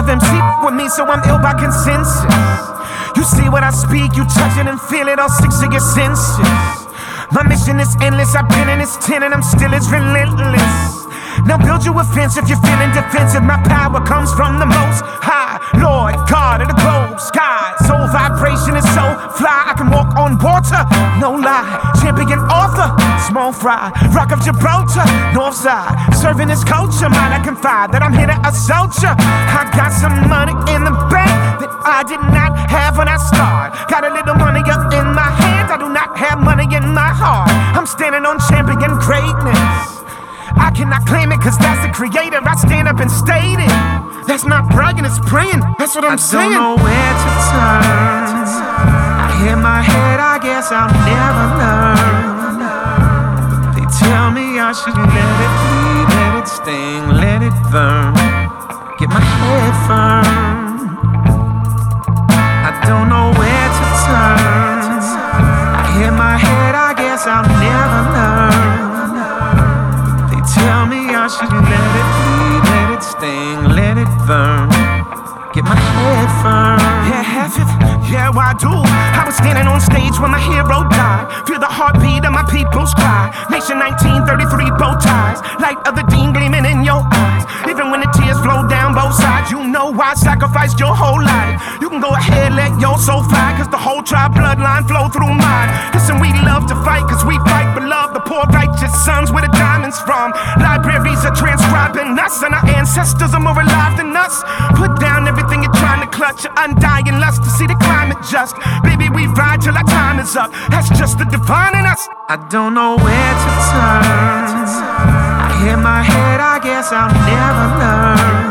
of MC with me, so I'm ill by consensus. You see what I speak, you touch it and feel it, all six of your senses. My mission is endless, I've been in this ten and I'm still as relentless. Now build you a fence if you're feeling defensive. My power comes from the most high, Lord God of the globe, sky. Soul vibration is so fly, I can walk water, no lie. Champion author, small fry, rock of Gibraltar, north side. Serving this culture, might I confide that I'm here to assault ya. I got some money in the bank that I did not have when I started. Got a little money up in my hand, I do not have money in my heart. I'm standing on champion greatness. I cannot claim it cause that's the creator. I stand up and state it. That's not bragging, it's praying. That's what I'm I saying. don't know where to turn. I'll never learn. They tell me I should let it bleed, let it sting, let it burn. Get my head firm. I don't know where to turn. I hit my head, I guess I'll never learn. They tell me I should let it bleed, let it sting, let it burn. Get my head firm. Yeah, I do. I was standing on stage when my hero died. Feel the heartbeat of my people's cry. Nation 1933 bow ties. Light of the dean gleaming in your eyes. Even when the tears flow down both sides, you know I sacrificed your whole life. You can go ahead, let your soul fly, cause the whole tribe bloodline flow through mine. Listen, we love to fight, cause we fight for love. The poor righteous sons where the diamonds from. Libraries are transcribing us, and our ancestors are more alive than us. Put down everything to clutch, your undying lust to see the climate just. Baby, we ride till our time is up. That's just the divine in us. I don't know where to turn. I hit my head, I guess I'll never learn.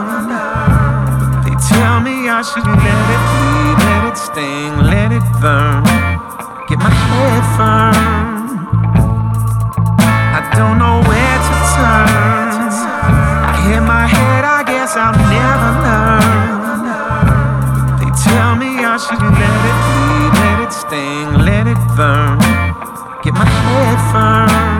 They tell me I should let it bleed, let it sting, let it burn. Get my head firm. I don't know where to turn. I hit my head, I guess I'll never learn. Me let it bleed, let it sting, let it burn. Get my head firm.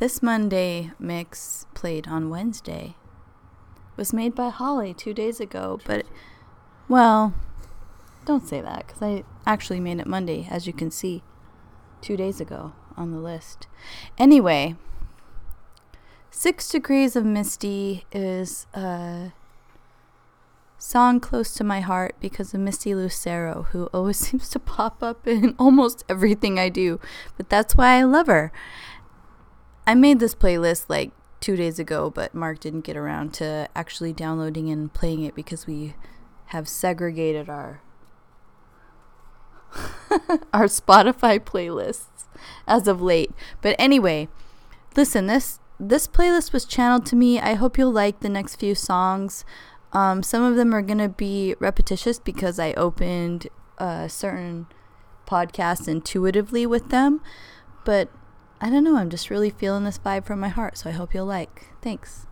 This Monday mix played on Wednesday was made by Hollee two days ago, but well, don't say that because I actually made it Monday, as you can see, two days ago on the list. Anyway, Six Degrees of Misty is a song close to my heart because of Misty Lucero, who always seems to pop up in almost everything I do. But that's why I love her. I made this playlist like two days ago, but Mark didn't get around to actually downloading and playing it because we have segregated our our Spotify playlists as of late. But anyway, listen, this this playlist was channeled to me. I hope you'll like the next few songs. Um, some of them are to be repetitious because I opened a certain podcasts intuitively with them. But I don't know, I'm just really feeling this vibe from my heart, so I hope you'll like. Thanks.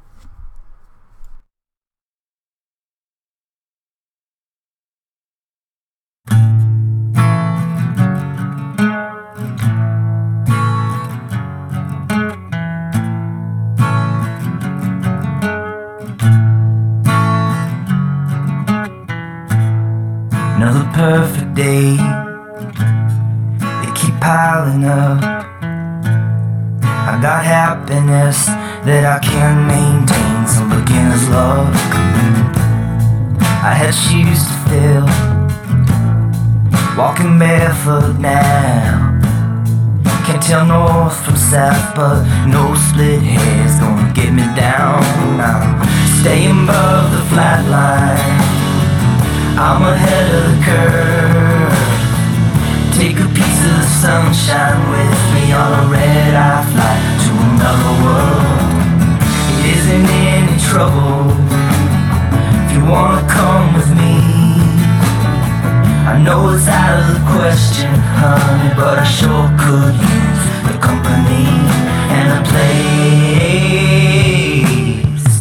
Another perfect day. That I can maintain. Some beginner's luck. I had shoes to fill. Walking barefoot now. Can't tell north from south, but no split hair's gonna get me down. I'm staying above the flat line. I'm ahead of the curve. Take a piece of the sunshine with me on a red eye flight another world. It isn't any trouble if you wanna come with me. I know it's out of the question, honey, but I sure could use the company and a place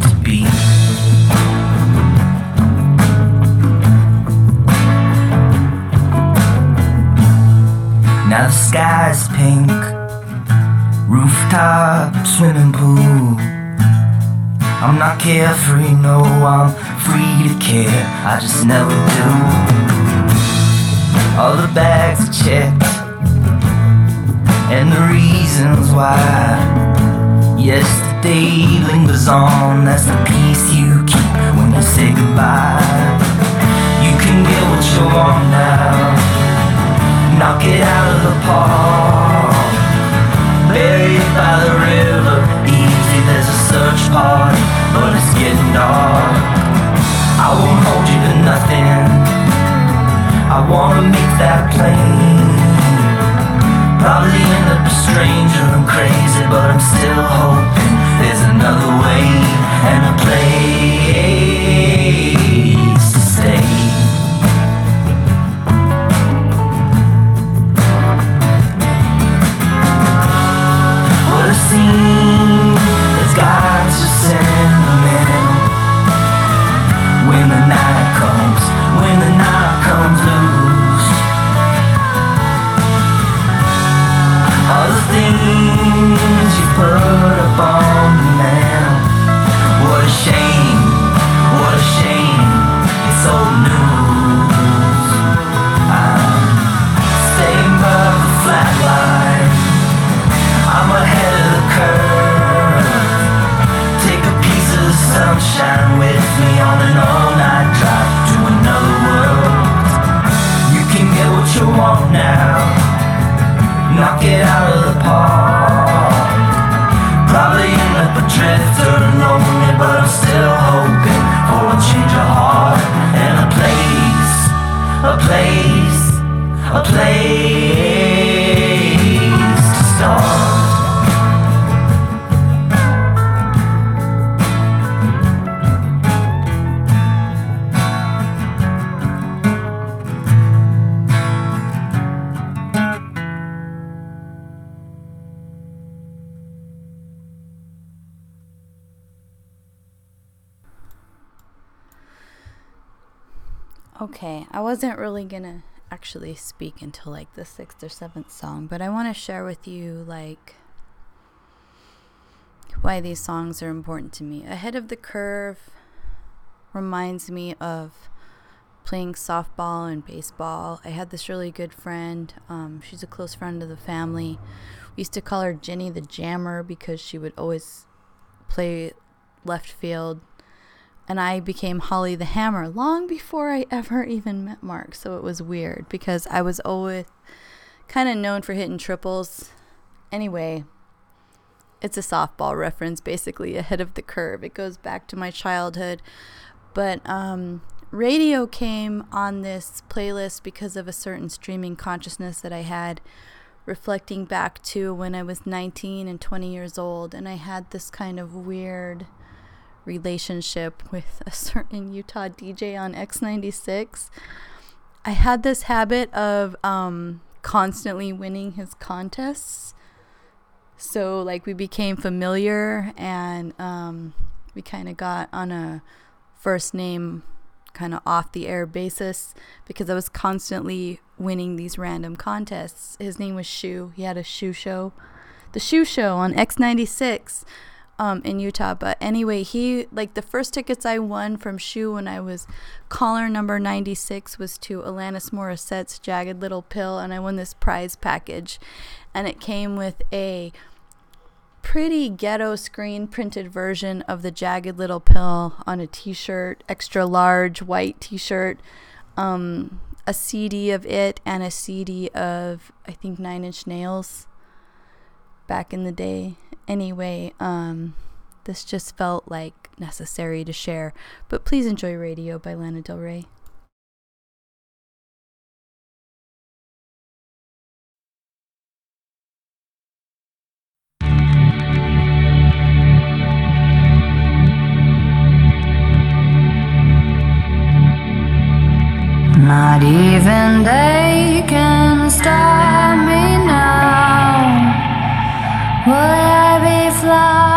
to be. Now the sky's pink, rooftop swimming pool. I'm not carefree, no, I'm free to care. I just never do. All the bags are checked, and the reasons why. Yesterday lingers on, that's the peace you keep when you say goodbye. You can get what you want now knock it out of the park. Buried by the river, easy, there's a search party, but it's getting dark. I won't hold you to nothing. I wanna make that plain. Probably end up a stranger and crazy, but I'm still hoping there's another way and a place Knock it out of the park. Probably end up a drifter and lonely, but I'm still hoping for a change of heart and a place, a place, a place to start. Okay, I wasn't really gonna actually speak until like the sixth or seventh song, but I want to share with you like why these songs are important to me. Ahead of the Curve reminds me of playing softball and baseball. I had this really good friend. Um, she's a close friend of the family. We used to call her Jenny the Jammer because she would always play left field. And I became Hollee the Hammer long before I ever even met Mark. So it was weird because I was always kind of known for hitting triples. Anyway, it's a softball reference, basically ahead of the curve. It goes back to my childhood. But um, radio came on this playlist because of a certain streaming consciousness that I had, reflecting back to when I was 19 and 20 years old. And I had this kind of weird relationship with a certain Utah DJ on X96. I had this habit of um, constantly winning his contests so like we became familiar and um, we kind of got on a first name kind of off the air basis because I was constantly winning these random contests. His name was Shoe. He had a shoe show, the shoe show on X96 um, in Utah. But anyway, he like the first tickets I won from Shoe when I was caller number 96 was to Alanis Morissette's Jagged Little Pill, and I won this prize package, and it came with a pretty ghetto screen printed version of the Jagged Little Pill on a T-shirt, extra large white T-shirt. Um, a CD of it and a CD of I think Nine Inch Nails back in the day. Anyway, um, this just felt like necessary to share. But please enjoy Radio by Lana Del Rey. Not even they can stop be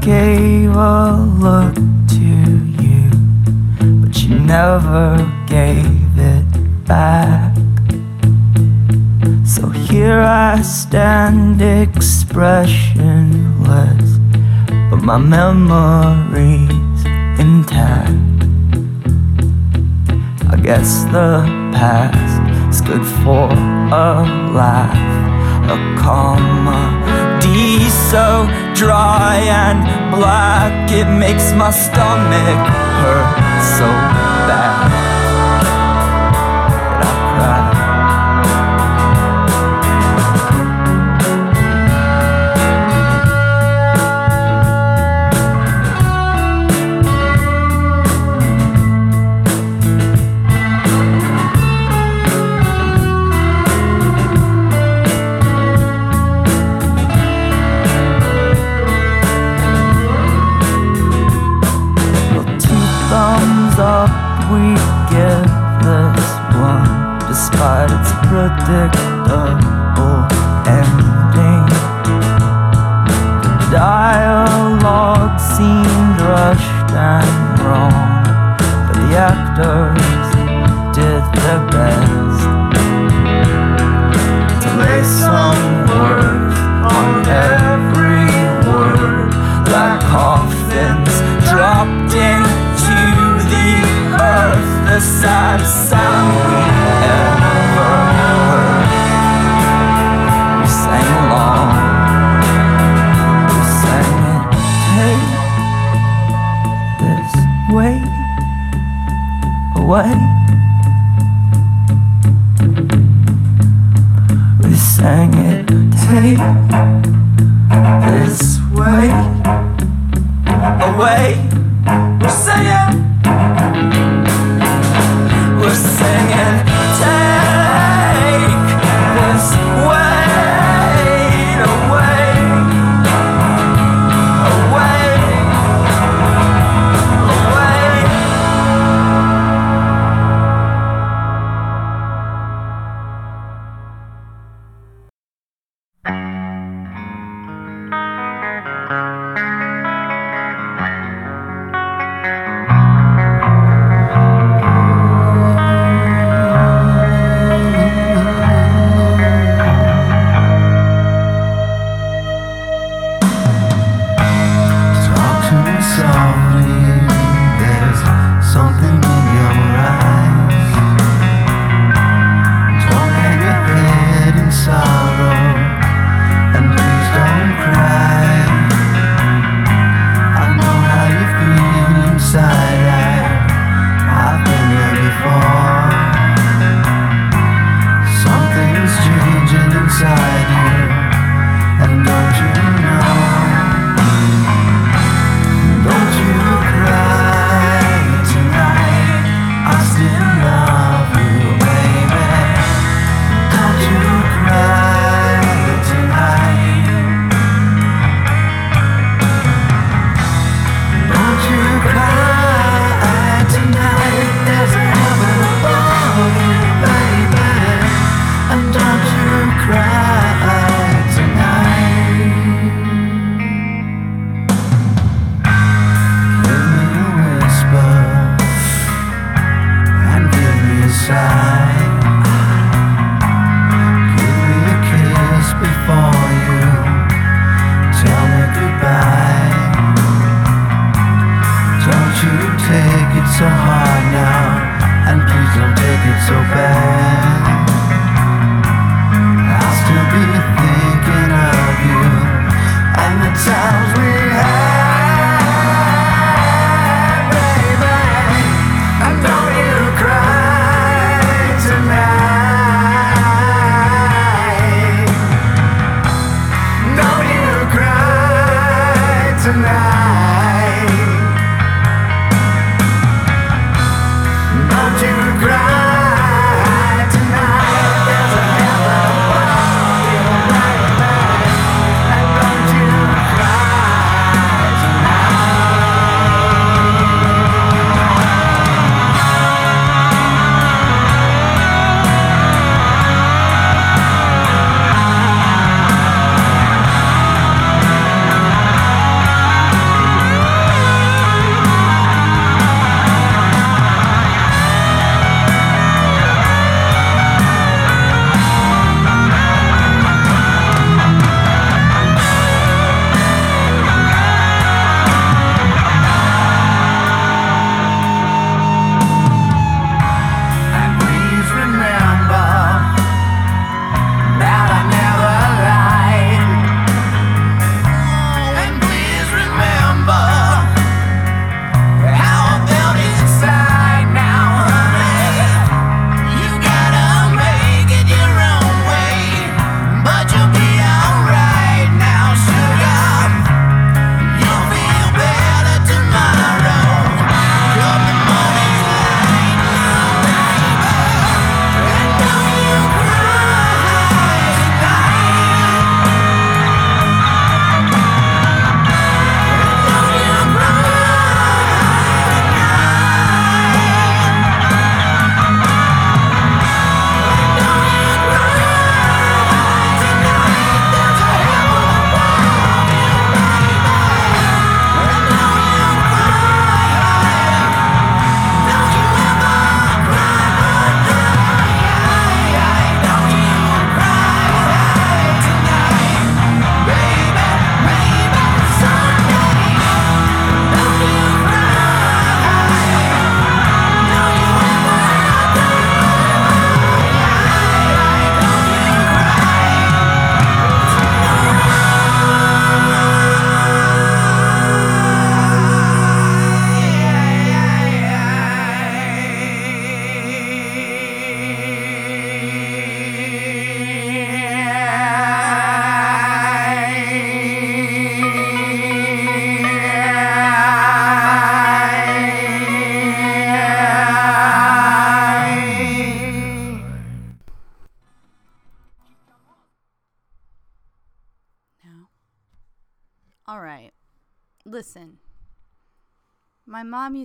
gave a look to you, but you never gave it back. So here I stand expressionless, but my memory's intact. I guess the past is good for a laugh, a comma so dry and black, it makes my stomach hurt so bad. outdoors did their best to lay some words on every word like coffins dropped into the earth. The sad sound away We sang it, take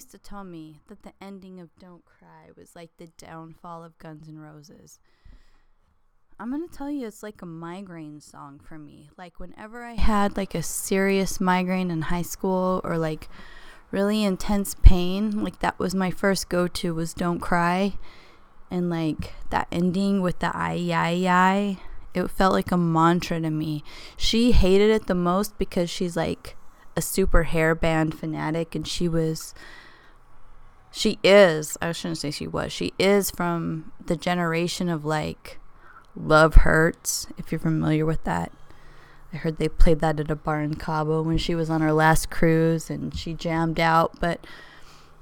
used to tell me that the ending of Don't Cry was like the downfall of Guns N' Roses. I'm going to tell you it's like a migraine song for me. Like whenever I had like a serious migraine in high school or like really intense pain, like that was my first go-to was Don't Cry. And like that ending with the I I I, it felt like a mantra to me. She hated it the most because she's like a super hair band fanatic and she was she is I shouldn't say she was she is from the generation of like Love Hurts if you're familiar with that I heard they played that at a bar in Cabo when she was on her last cruise and she jammed out but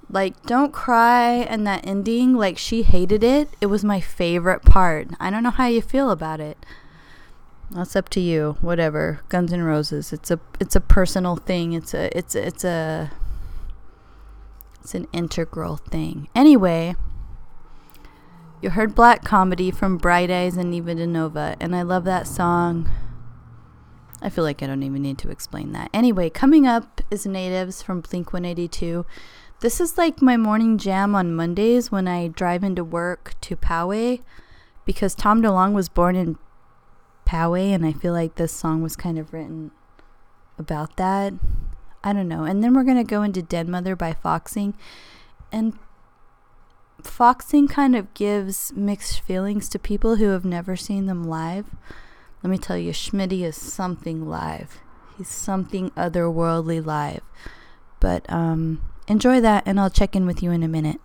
like don't cry and that ending like she hated it it was my favorite part I don't know how you feel about it that's up to you. Whatever. Guns N' Roses. It's a it's a personal thing. It's a it's a, it's a it's an integral thing. Anyway, you heard Black Comedy from Bright Eyes and Neva Dinova, and I love that song. I feel like I don't even need to explain that. Anyway, coming up is Natives from Blink 182. This is like my morning jam on Mondays when I drive into work to Poway because Tom DeLonge was born in Poway, and I feel like this song was kind of written about that. I don't know. And then we're gonna go into Den Mother by Foxing, and Foxing kind of gives mixed feelings to people who have never seen them live. Let me tell you, Schmitty is something live. He's something otherworldly live. But um, enjoy that, and I'll check in with you in a minute.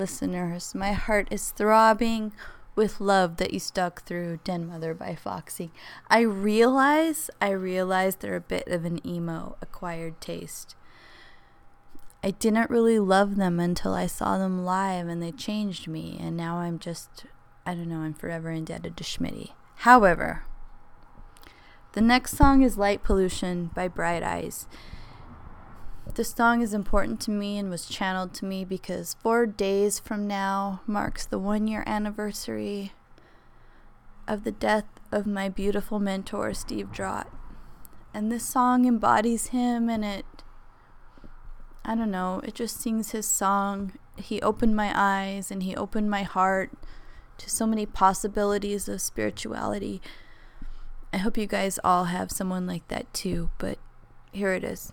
Listeners, my heart is throbbing with love that you stuck through Den Mother by Foxing. I realize, I realize they're a bit of an emo acquired taste. I didn't really love them until I saw them live and they changed me, and now I'm just, I don't know, I'm forever indebted to Schmitty. However, the next song is Light Pollution by Bright Eyes. This song is important to me and was channeled to me because four days from now marks the one year anniversary of the death of my beautiful mentor, Steve Drott. And this song embodies him and it, I don't know, it just sings his song. He opened my eyes and he opened my heart to so many possibilities of spirituality. I hope you guys all have someone like that too, but here it is.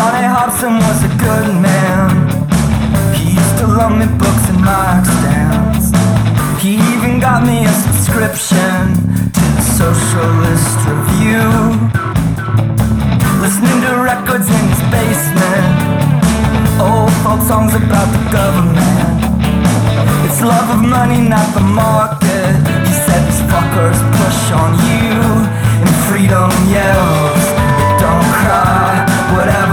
Johnny Hobson was a good man. He used to loan me books and mark stamps. He even got me a subscription to the Socialist Review. Listening to records in his basement, old folk songs about the government. It's love of money, not the market. He said these fuckers push on you, and freedom yells. Don't cry, whatever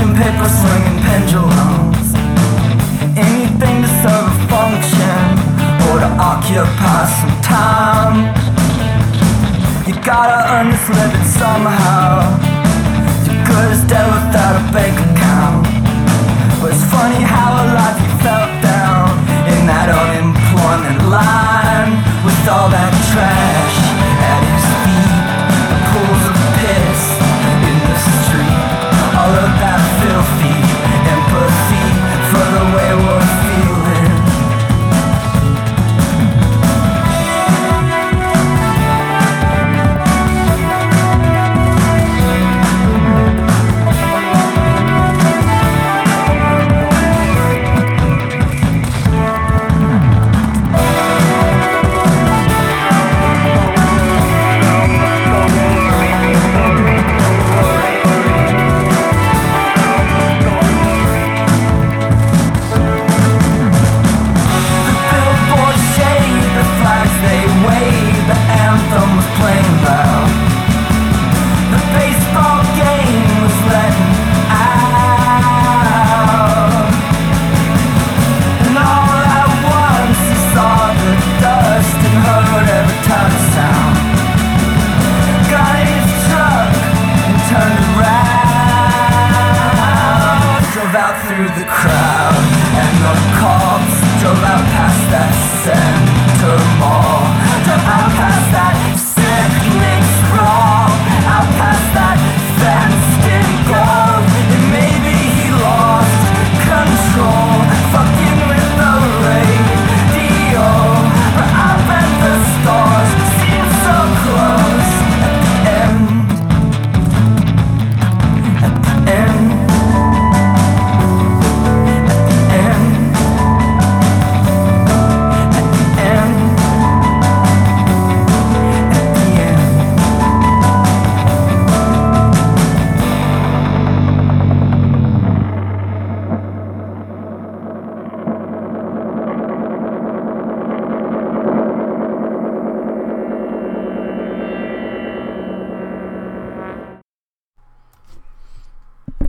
pushing paper, swinging pendulums. Anything to serve a function or to occupy some time. You gotta earn this living somehow. You're good as dead without a bank account. But it's funny how alive you felt down in that unemployment line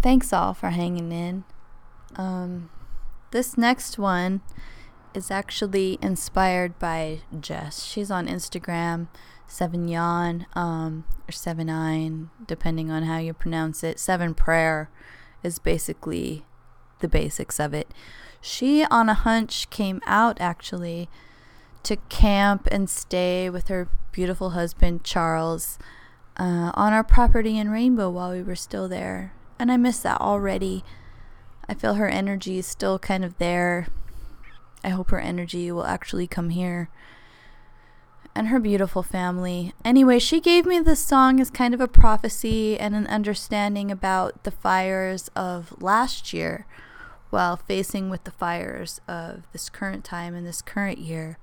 thanks all for hanging in. Um, this next one is actually inspired by Jess. She's on Instagram, Seven Yawn, um, or Seven Nine, depending on how you pronounce it. Seven Prayer is basically the basics of it. She, on a hunch, came out actually to camp and stay with her beautiful husband, Charles, uh, on our property in Rainbow while we were still there. And I miss that already. I feel her energy is still kind of there. I hope her energy will actually come here. And her beautiful family. Anyway, she gave me this song as kind of a prophecy and an understanding about the fires of last year while facing with the fires of this current time and this current year.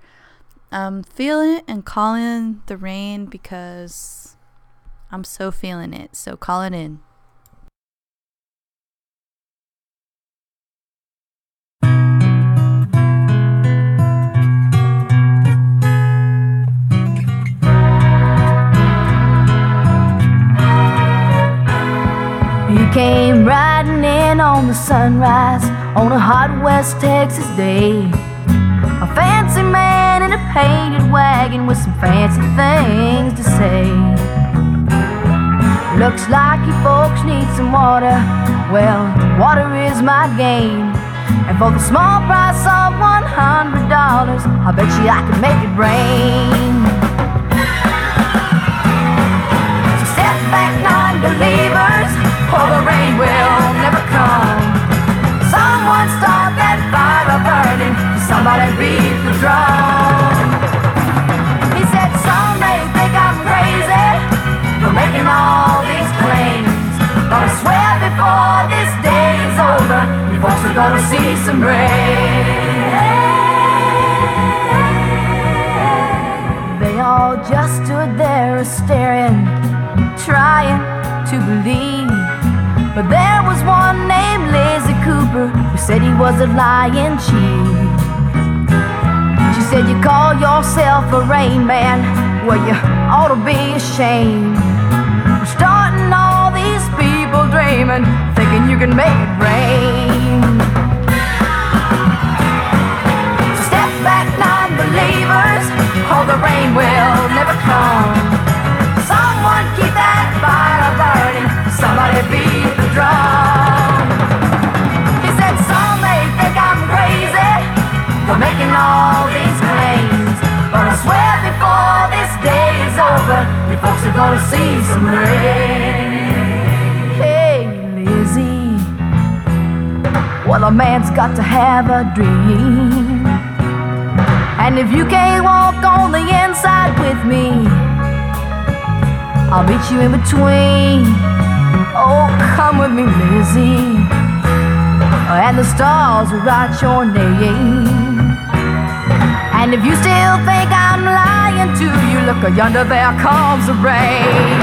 Um, feel it and call in the rain because I'm so feeling it. So call it in. Riding in on the sunrise on a hot West Texas day. A fancy man in a painted wagon with some fancy things to say. Looks like you folks need some water. Well, water is my game. And for the small price of $100, I bet you I can make it rain. So step back, non-believers, or but I swear before this day is over, folks are gonna see some rain. They all just stood there staring, trying to believe. But there was one named Lizzie Cooper who said he was a lying chief. She said, You call yourself a rain man? Well, you ought to be ashamed. Dreaming, thinking you can make it rain. So step back, non believers, or the rain will never come. Someone keep that fire burning. Somebody beat the drum. He said some may think I'm crazy for making all these claims, but I swear before this day is over, you folks are gonna see some rain. Well a man's got to have a dream, and if you can't walk on the inside with me. I'll meet you in between. Oh, come with me, Lizzie. And the stars will write your name. And if you still think I'm lying to you, look yonder, there comes the rain.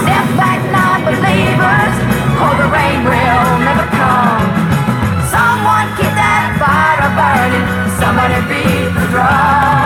Step back, non-believers, or the rain will come. Someone keep that fire burning. Somebody beat the drum.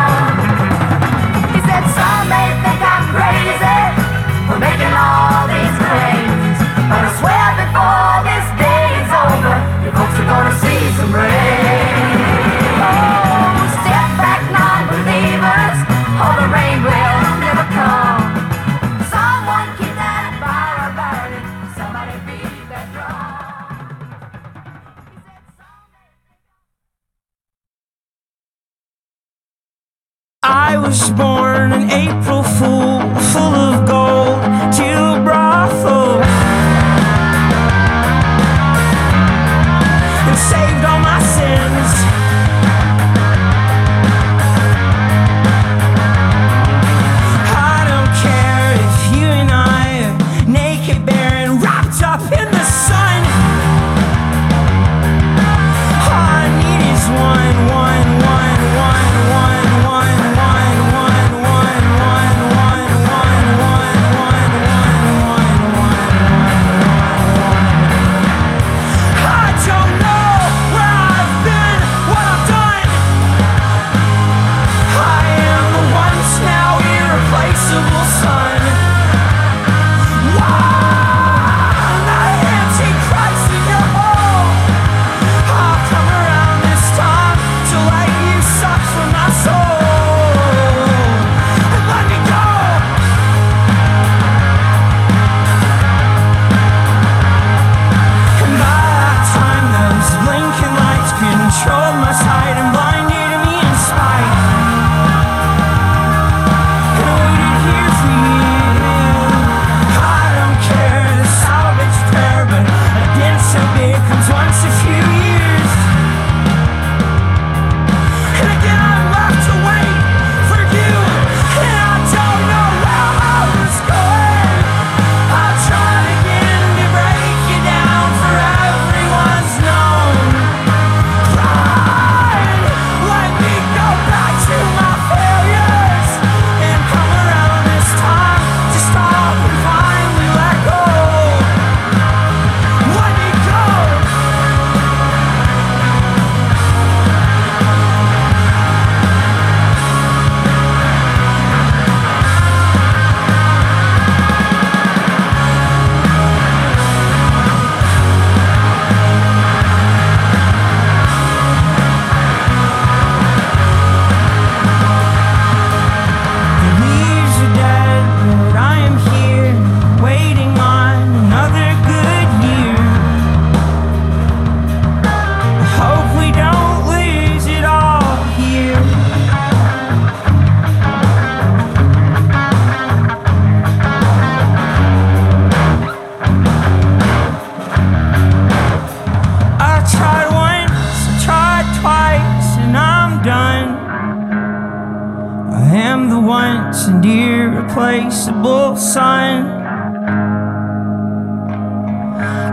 It's an irreplaceable sign.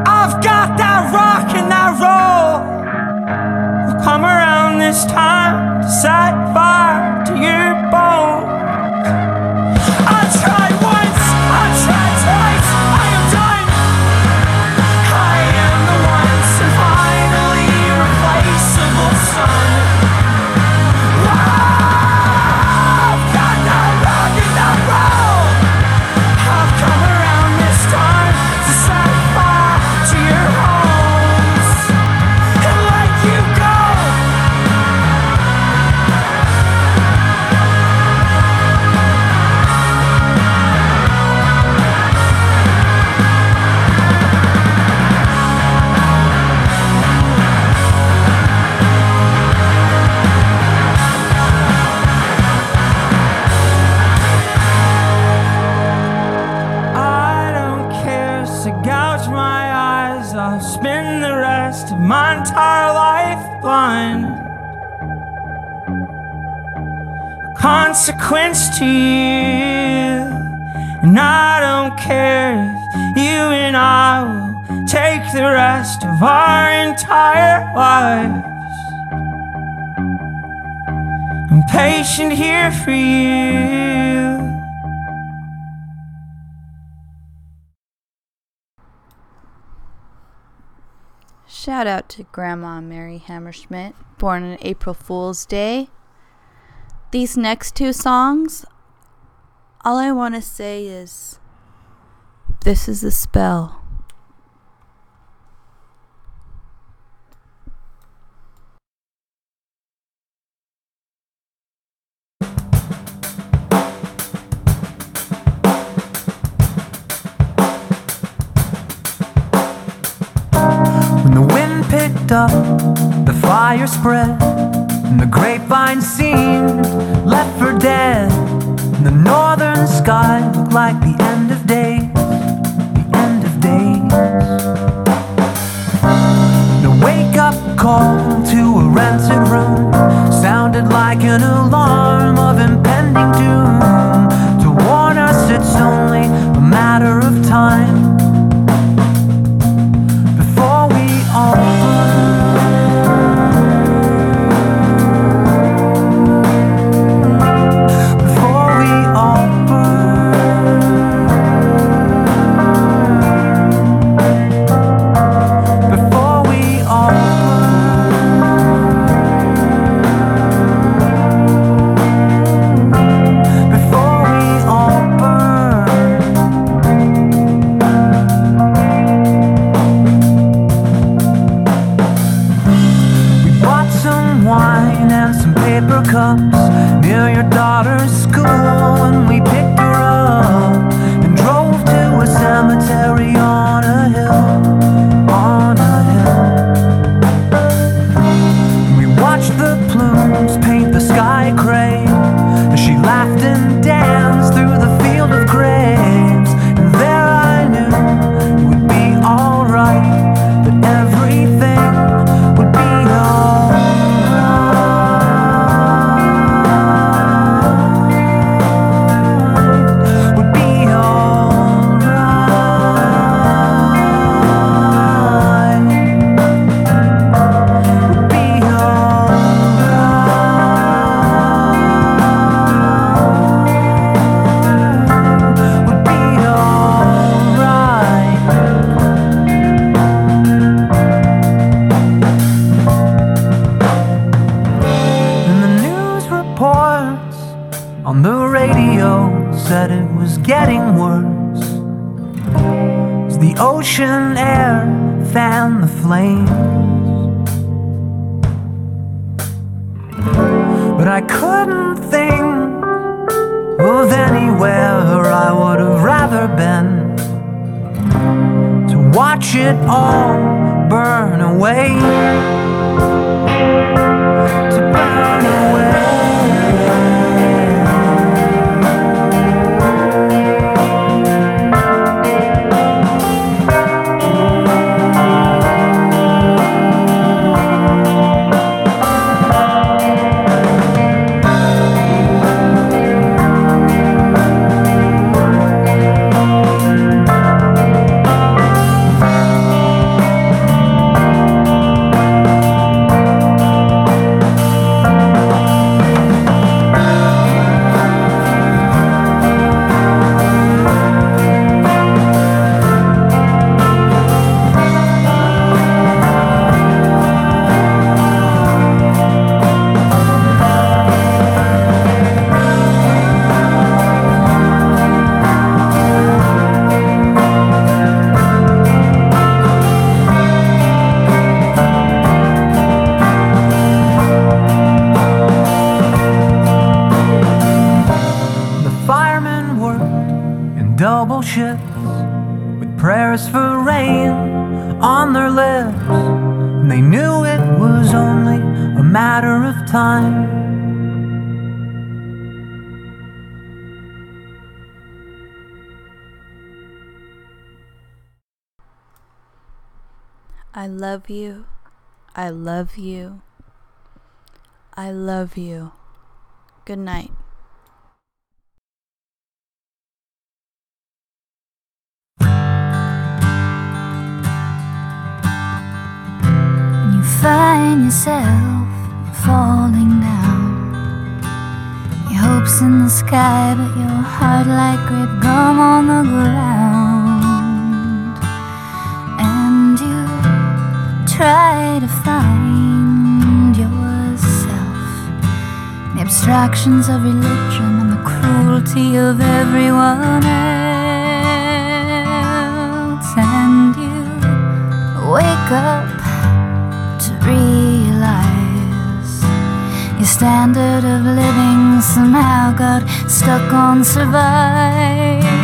I've got that rock and that roll. We'll come around this time to set fire to you. consequence to you. And I don't care if you and I will take the rest of our entire lives. I'm patient here for you. Shout out to Grandma Mary Hammerschmidt, born on April Fool's Day, these next two songs, all I want to say is this is a spell. When the wind picked up, the fire spread, and the grapevine seemed like I love you. I love you. I love you. Good night. You find yourself falling down. Your hopes in the sky, but your heart like grape gum on the ground. Try to find yourself. The abstractions of religion and the cruelty of everyone else. And you wake up to realize your standard of living somehow got stuck on survive.